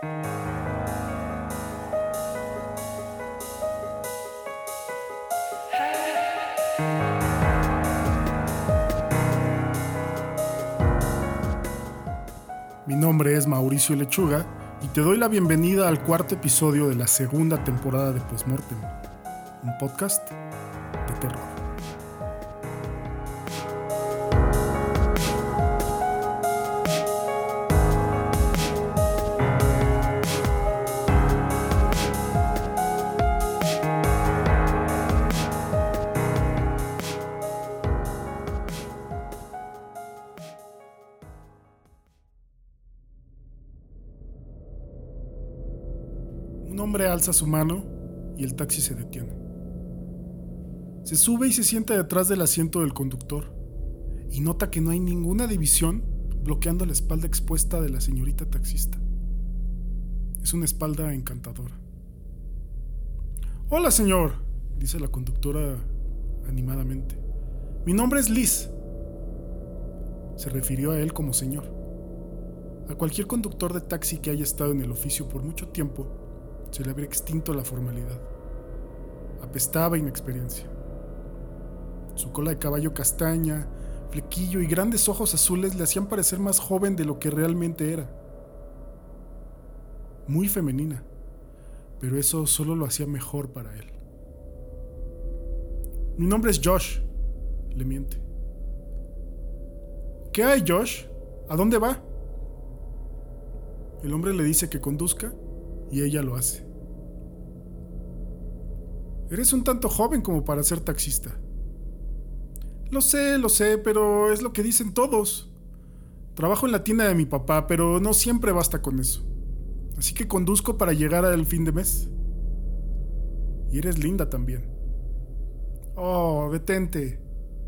Mi nombre es Mauricio Lechuga y te doy la bienvenida al cuarto episodio de la segunda temporada de Postmortem, un podcast de terror. Hombre alza su mano y el taxi se detiene. Se sube y se sienta detrás del asiento del conductor y nota que no hay ninguna división bloqueando la espalda expuesta de la señorita taxista. Es una espalda encantadora. Hola señor, dice la conductora animadamente. Mi nombre es Liz. Se refirió a él como señor. A cualquier conductor de taxi que haya estado en el oficio por mucho tiempo, se le habría extinto la formalidad. Apestaba inexperiencia. Su cola de caballo castaña, flequillo y grandes ojos azules le hacían parecer más joven de lo que realmente era. Muy femenina, pero eso solo lo hacía mejor para él. Mi nombre es Josh, le miente. ¿Qué hay, Josh? ¿A dónde va? El hombre le dice que conduzca y ella lo hace. Eres un tanto joven como para ser taxista. Lo sé, lo sé, pero es lo que dicen todos. Trabajo en la tienda de mi papá, pero no siempre basta con eso. Así que conduzco para llegar al fin de mes. Y eres linda también. Oh, detente.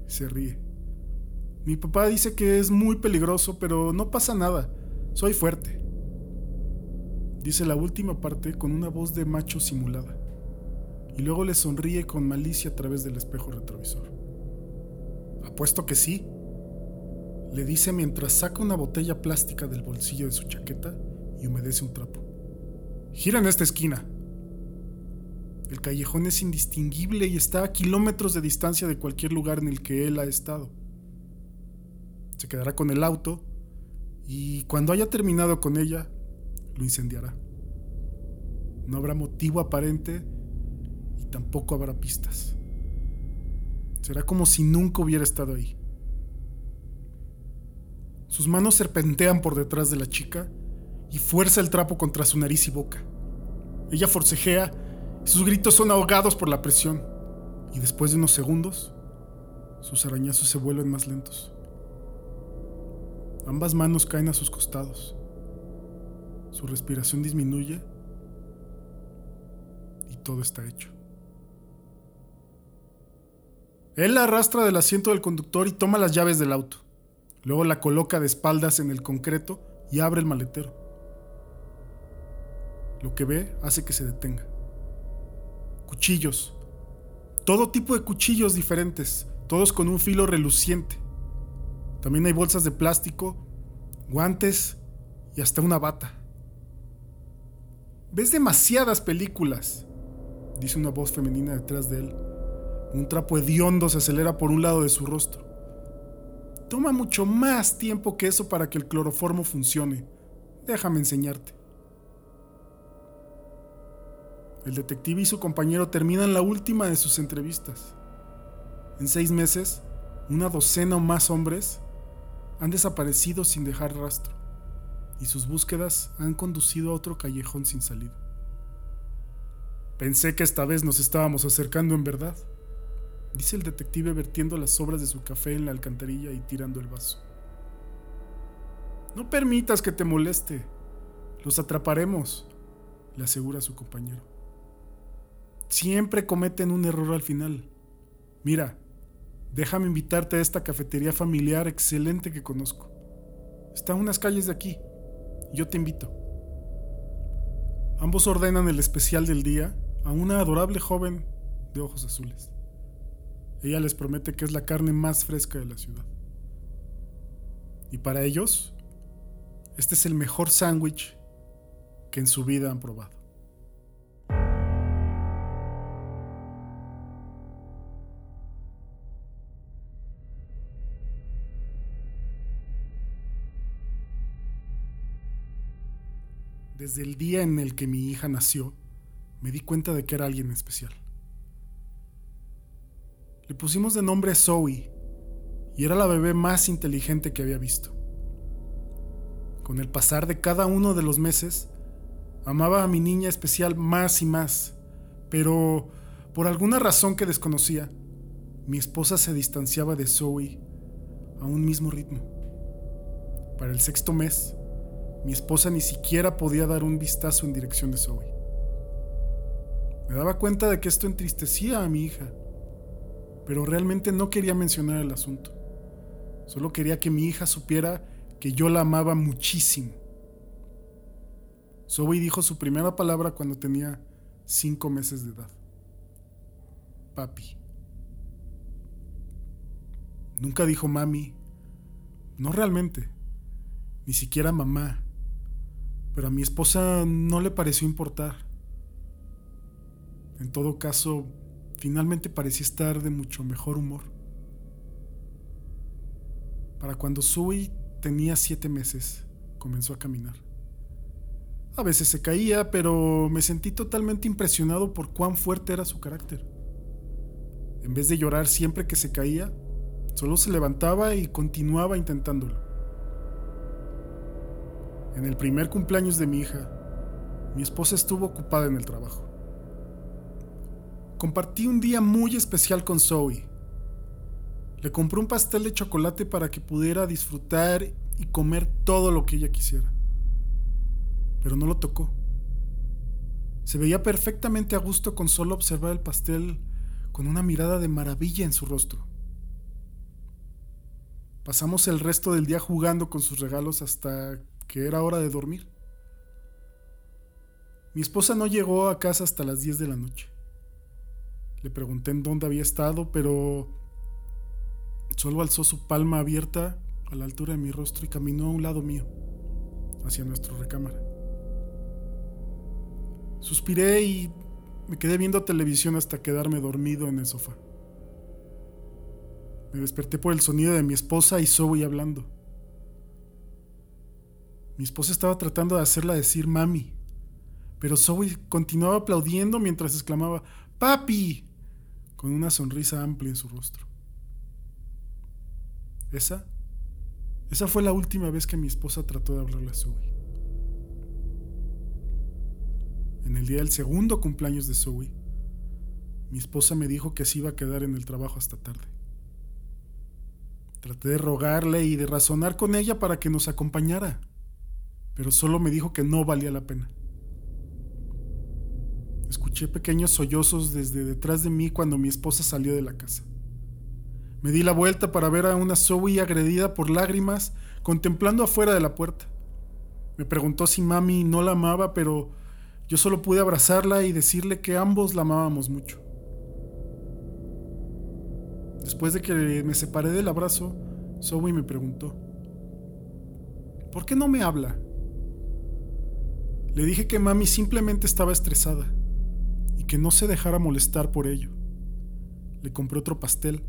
Se ríe. Mi papá dice que es muy peligroso, pero no pasa nada. Soy fuerte. Dice la última parte con una voz de macho simulada. Y luego le sonríe con malicia a través del espejo retrovisor. Apuesto que sí, le dice mientras saca una botella plástica del bolsillo de su chaqueta y humedece un trapo. Gira en esta esquina. El callejón es indistinguible y está a kilómetros de distancia de cualquier lugar en el que él ha estado. Se quedará con el auto y cuando haya terminado con ella, lo incendiará. No habrá motivo aparente y tampoco habrá pistas. Será como si nunca hubiera estado ahí. Sus manos serpentean por detrás de la chica y fuerza el trapo contra su nariz y boca. Ella forcejea y sus gritos son ahogados por la presión. Y después de unos segundos, sus arañazos se vuelven más lentos. Ambas manos caen a sus costados. Su respiración disminuye y todo está hecho. Él la arrastra del asiento del conductor y toma las llaves del auto. Luego la coloca de espaldas en el concreto y abre el maletero. Lo que ve hace que se detenga. Cuchillos. Todo tipo de cuchillos diferentes, todos con un filo reluciente. También hay bolsas de plástico, guantes y hasta una bata. Ves demasiadas películas, dice una voz femenina detrás de él. Un trapo hediondo se acelera por un lado de su rostro. Toma mucho más tiempo que eso para que el cloroformo funcione. Déjame enseñarte. El detective y su compañero terminan la última de sus entrevistas. En seis meses, una docena o más hombres han desaparecido sin dejar rastro, y sus búsquedas han conducido a otro callejón sin salida. Pensé que esta vez nos estábamos acercando en verdad dice el detective vertiendo las sobras de su café en la alcantarilla y tirando el vaso. No permitas que te moleste. Los atraparemos, le asegura su compañero. Siempre cometen un error al final. Mira, déjame invitarte a esta cafetería familiar excelente que conozco. Está a unas calles de aquí. Yo te invito. Ambos ordenan el especial del día a una adorable joven de ojos azules. Ella les promete que es la carne más fresca de la ciudad. Y para ellos, este es el mejor sándwich que en su vida han probado. Desde el día en el que mi hija nació, me di cuenta de que era alguien especial. Le pusimos de nombre Zoe y era la bebé más inteligente que había visto. Con el pasar de cada uno de los meses, amaba a mi niña especial más y más, pero por alguna razón que desconocía, mi esposa se distanciaba de Zoe a un mismo ritmo. Para el sexto mes, mi esposa ni siquiera podía dar un vistazo en dirección de Zoe. Me daba cuenta de que esto entristecía a mi hija, pero realmente no quería mencionar el asunto. Solo quería que mi hija supiera que yo la amaba muchísimo. Zoe dijo su primera palabra cuando tenía cinco meses de edad. Papi. Nunca dijo mami. No realmente. Ni siquiera mamá pero a mi esposa no le pareció importar. En todo caso, finalmente parecía estar de mucho mejor humor. Para cuando Sui tenía siete meses, comenzó a caminar. A veces se caía, pero me sentí totalmente impresionado por cuán fuerte era su carácter. En vez de llorar siempre que se caía, solo se levantaba y continuaba intentándolo. En el primer cumpleaños de mi hija, mi esposa estuvo ocupada en el trabajo. Compartí un día muy especial con Zoe. Le compré un pastel de chocolate para que pudiera disfrutar y comer todo lo que ella quisiera. Pero no lo tocó. Se veía perfectamente a gusto con solo observar el pastel con una mirada de maravilla en su rostro. Pasamos el resto del día jugando con sus regalos hasta que era hora de dormir. Mi esposa no llegó a casa hasta las 10 de la noche. Le pregunté en dónde había estado, pero solo alzó su palma abierta a la altura de mi rostro y caminó a un lado mío, hacia nuestra recámara. Suspiré y me quedé viendo televisión hasta quedarme dormido en el sofá. Me desperté por el sonido de mi esposa y Zoe hablando. Mi esposa estaba tratando de hacerla decir mami, pero Zoe continuaba aplaudiendo mientras exclamaba ¡Papi! con una sonrisa amplia en su rostro. Esa, esa fue la última vez que mi esposa trató de hablarle a Zoe. En el día del segundo cumpleaños de Zoe, mi esposa me dijo que se iba a quedar en el trabajo hasta tarde. Traté de rogarle y de razonar con ella para que nos acompañara pero solo me dijo que no valía la pena. Escuché pequeños sollozos desde detrás de mí cuando mi esposa salió de la casa. Me di la vuelta para ver a una Zoe agredida por lágrimas contemplando afuera de la puerta. Me preguntó si mami no la amaba, pero yo solo pude abrazarla y decirle que ambos la amábamos mucho. Después de que me separé del abrazo, Zoe me preguntó, ¿por qué no me habla? Le dije que mami simplemente estaba estresada y que no se dejara molestar por ello. Le compré otro pastel,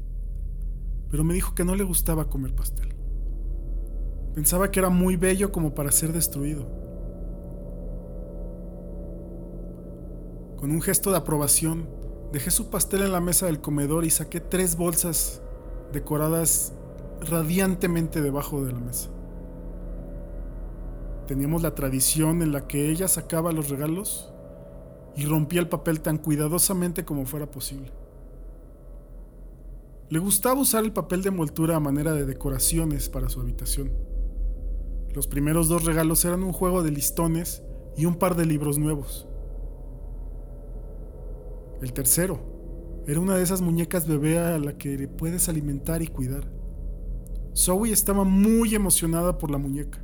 pero me dijo que no le gustaba comer pastel. Pensaba que era muy bello como para ser destruido. Con un gesto de aprobación, dejé su pastel en la mesa del comedor y saqué tres bolsas decoradas radiantemente debajo de la mesa. Teníamos la tradición en la que ella sacaba los regalos y rompía el papel tan cuidadosamente como fuera posible. Le gustaba usar el papel de envoltura a manera de decoraciones para su habitación. Los primeros dos regalos eran un juego de listones y un par de libros nuevos. El tercero era una de esas muñecas bebé a la que le puedes alimentar y cuidar. Zoe estaba muy emocionada por la muñeca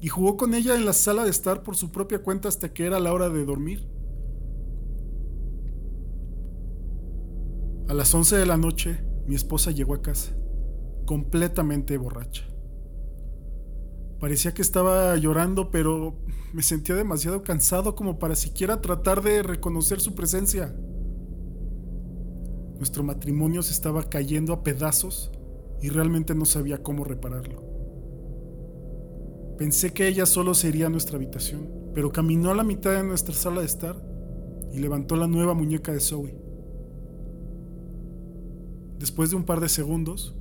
y jugó con ella en la sala de estar por su propia cuenta hasta que era la hora de dormir. A las 11 de la noche, mi esposa llegó a casa, completamente borracha. Parecía que estaba llorando, pero me sentía demasiado cansado como para siquiera tratar de reconocer su presencia. Nuestro matrimonio se estaba cayendo a pedazos y realmente no sabía cómo repararlo. Pensé que ella solo sería nuestra habitación, pero caminó a la mitad de nuestra sala de estar y levantó la nueva muñeca de Zoe. Después de un par de segundos,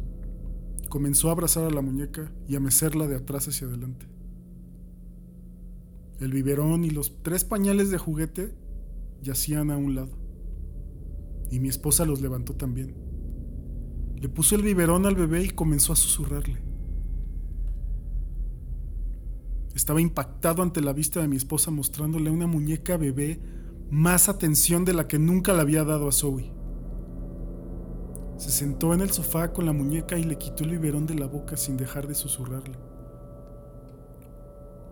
comenzó a abrazar a la muñeca y a mecerla de atrás hacia adelante. El biberón y los tres pañales de juguete yacían a un lado, y mi esposa los levantó también. Le puso el biberón al bebé y comenzó a susurrarle. Estaba impactado ante la vista de mi esposa mostrándole una muñeca bebé más atención de la que nunca le había dado a Zoe. Se sentó en el sofá con la muñeca y le quitó el biberón de la boca sin dejar de susurrarle.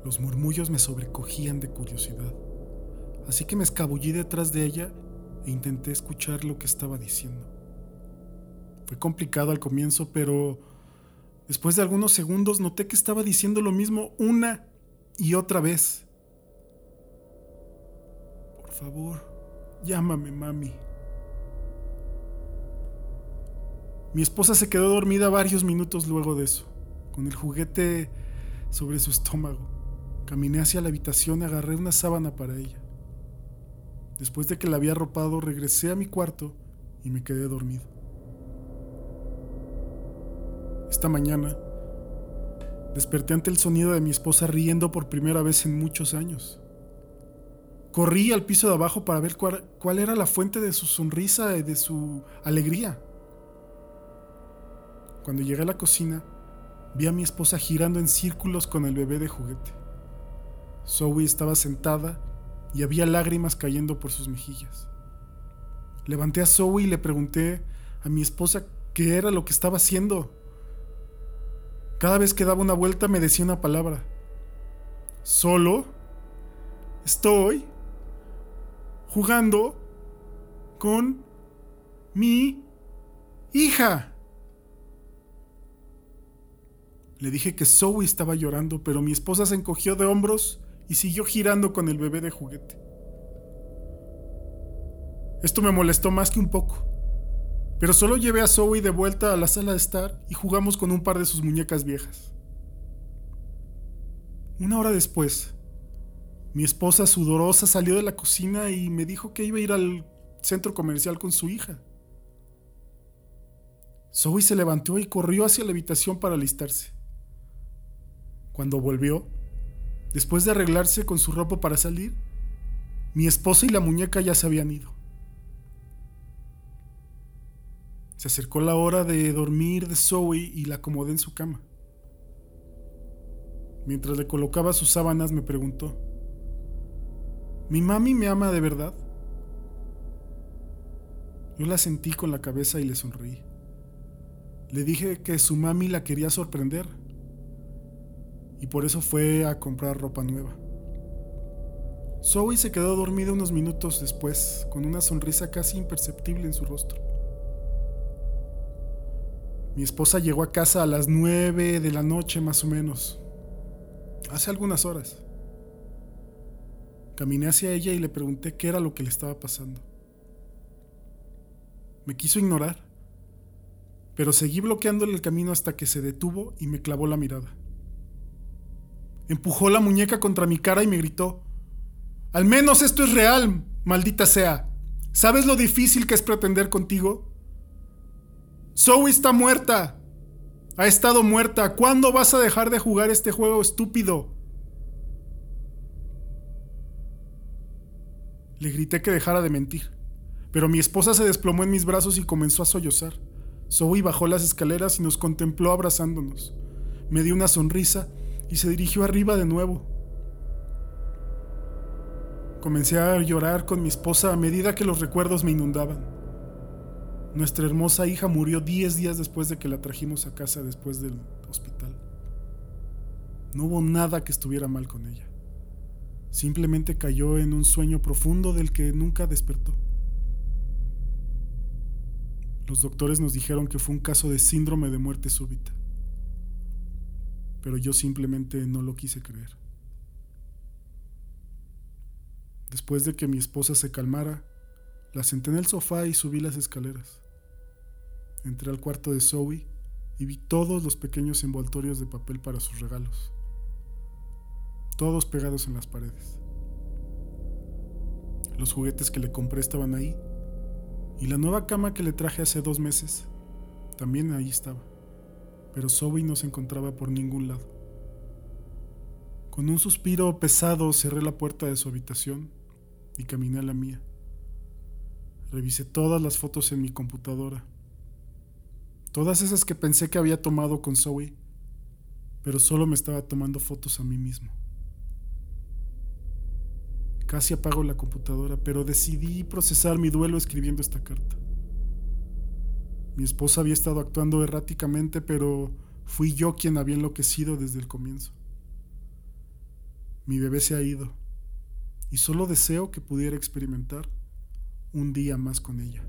Los murmullos me sobrecogían de curiosidad, así que me escabullí detrás de ella e intenté escuchar lo que estaba diciendo. Fue complicado al comienzo, pero después de algunos segundos noté que estaba diciendo lo mismo una y otra vez. Por favor, llámame, mami. Mi esposa se quedó dormida varios minutos luego de eso, con el juguete sobre su estómago. Caminé hacia la habitación y agarré una sábana para ella. Después de que la había arropado, regresé a mi cuarto y me quedé dormido. Esta mañana desperté ante el sonido de mi esposa riendo por primera vez en muchos años. Corrí al piso de abajo para ver cuál, era la fuente de su sonrisa y de su alegría. Cuando llegué a la cocina, vi a mi esposa girando en círculos con el bebé de juguete. Zoe estaba sentada y había lágrimas cayendo por sus mejillas. Levanté a Zoe y le pregunté a mi esposa qué era lo que estaba haciendo. Cada vez que daba una vuelta me decía una palabra. Solo estoy jugando con mi hija. Le dije que Zoe estaba llorando, pero mi esposa se encogió de hombros y siguió girando con el bebé de juguete. Esto me molestó más que un poco, pero solo llevé a Zoe de vuelta a la sala de estar y jugamos con un par de sus muñecas viejas. Una hora después, mi esposa sudorosa salió de la cocina y me dijo que iba a ir al centro comercial con su hija. Zoe se levantó y corrió hacia la habitación para alistarse. Cuando volvió, después de arreglarse con su ropa para salir, mi esposa y la muñeca ya se habían ido. Se acercó la hora de dormir de Zoe y la acomodé en su cama. Mientras le colocaba sus sábanas me preguntó, ¿mi mami me ama de verdad? Yo la sentí con la cabeza y le sonreí. Le dije que su mami la quería sorprender y por eso fue a comprar ropa nueva. Zoe se quedó dormida unos minutos después, con una sonrisa casi imperceptible en su rostro. Mi esposa llegó a casa a las nueve de la noche más o menos, hace algunas horas. Caminé hacia ella y le pregunté qué era lo que le estaba pasando. Me quiso ignorar, pero seguí bloqueándole el camino hasta que se detuvo y me clavó la mirada. Empujó la muñeca contra mi cara y me gritó, Al menos esto es real, maldita sea. ¿Sabes lo difícil que es pretender contigo? Zoe está muerta. Ha estado muerta. ¿Cuándo vas a dejar de jugar este juego estúpido? Le grité que dejara de mentir, pero mi esposa se desplomó en mis brazos y comenzó a sollozar. Zoe bajó las escaleras y nos contempló abrazándonos. Me dio una sonrisa y se dirigió arriba de nuevo. Comencé a llorar con mi esposa a medida que los recuerdos me inundaban. Nuestra hermosa hija murió 10 días después de que la trajimos a casa después del hospital. No hubo nada que estuviera mal con ella. Simplemente cayó en un sueño profundo del que nunca despertó. Los doctores nos dijeron que fue un caso de síndrome de muerte súbita. pero yo simplemente no lo quise creer. Después de que mi esposa se calmara, la senté en el sofá y subí las escaleras. Entré al cuarto de Zoe y vi todos los pequeños envoltorios de papel para sus regalos, todos pegados en las paredes. Los juguetes que le compré estaban ahí y la nueva cama que le traje hace dos meses también ahí estaba, pero Zoe no se encontraba por ningún lado. Con un suspiro pesado cerré la puerta de su habitación y caminé a la mía. Revisé todas las fotos en mi computadora Todas esas que pensé que había tomado con Zoe, pero solo me estaba tomando fotos a mí mismo. Casi apago la computadora, pero decidí procesar mi duelo escribiendo esta carta. Mi esposa había estado actuando erráticamente, pero fui yo quien había enloquecido desde el comienzo. Mi bebé se ha ido y solo deseo que pudiera experimentar un día más con ella.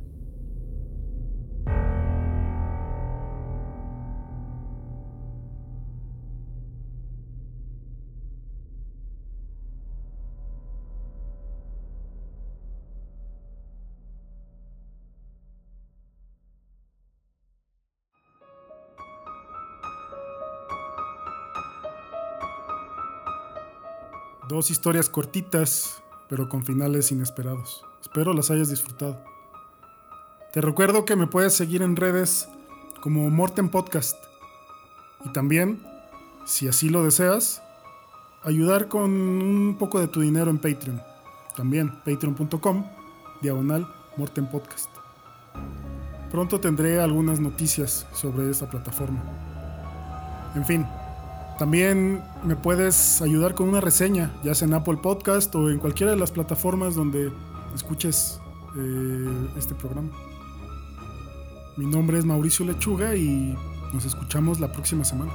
Dos historias cortitas, pero con finales inesperados. Espero las hayas disfrutado. Te recuerdo que me puedes seguir en redes como Morten Podcast. Y también, si así lo deseas, ayudar con un poco de tu dinero en Patreon. También patreon.com, diagonal Morten Podcast. Pronto tendré algunas noticias sobre esta plataforma. En fin, también me puedes ayudar con una reseña, ya sea en Apple Podcast o en cualquiera de las plataformas donde escuches eh, este programa. Mi nombre es Mauricio Lechuga y nos escuchamos la próxima semana.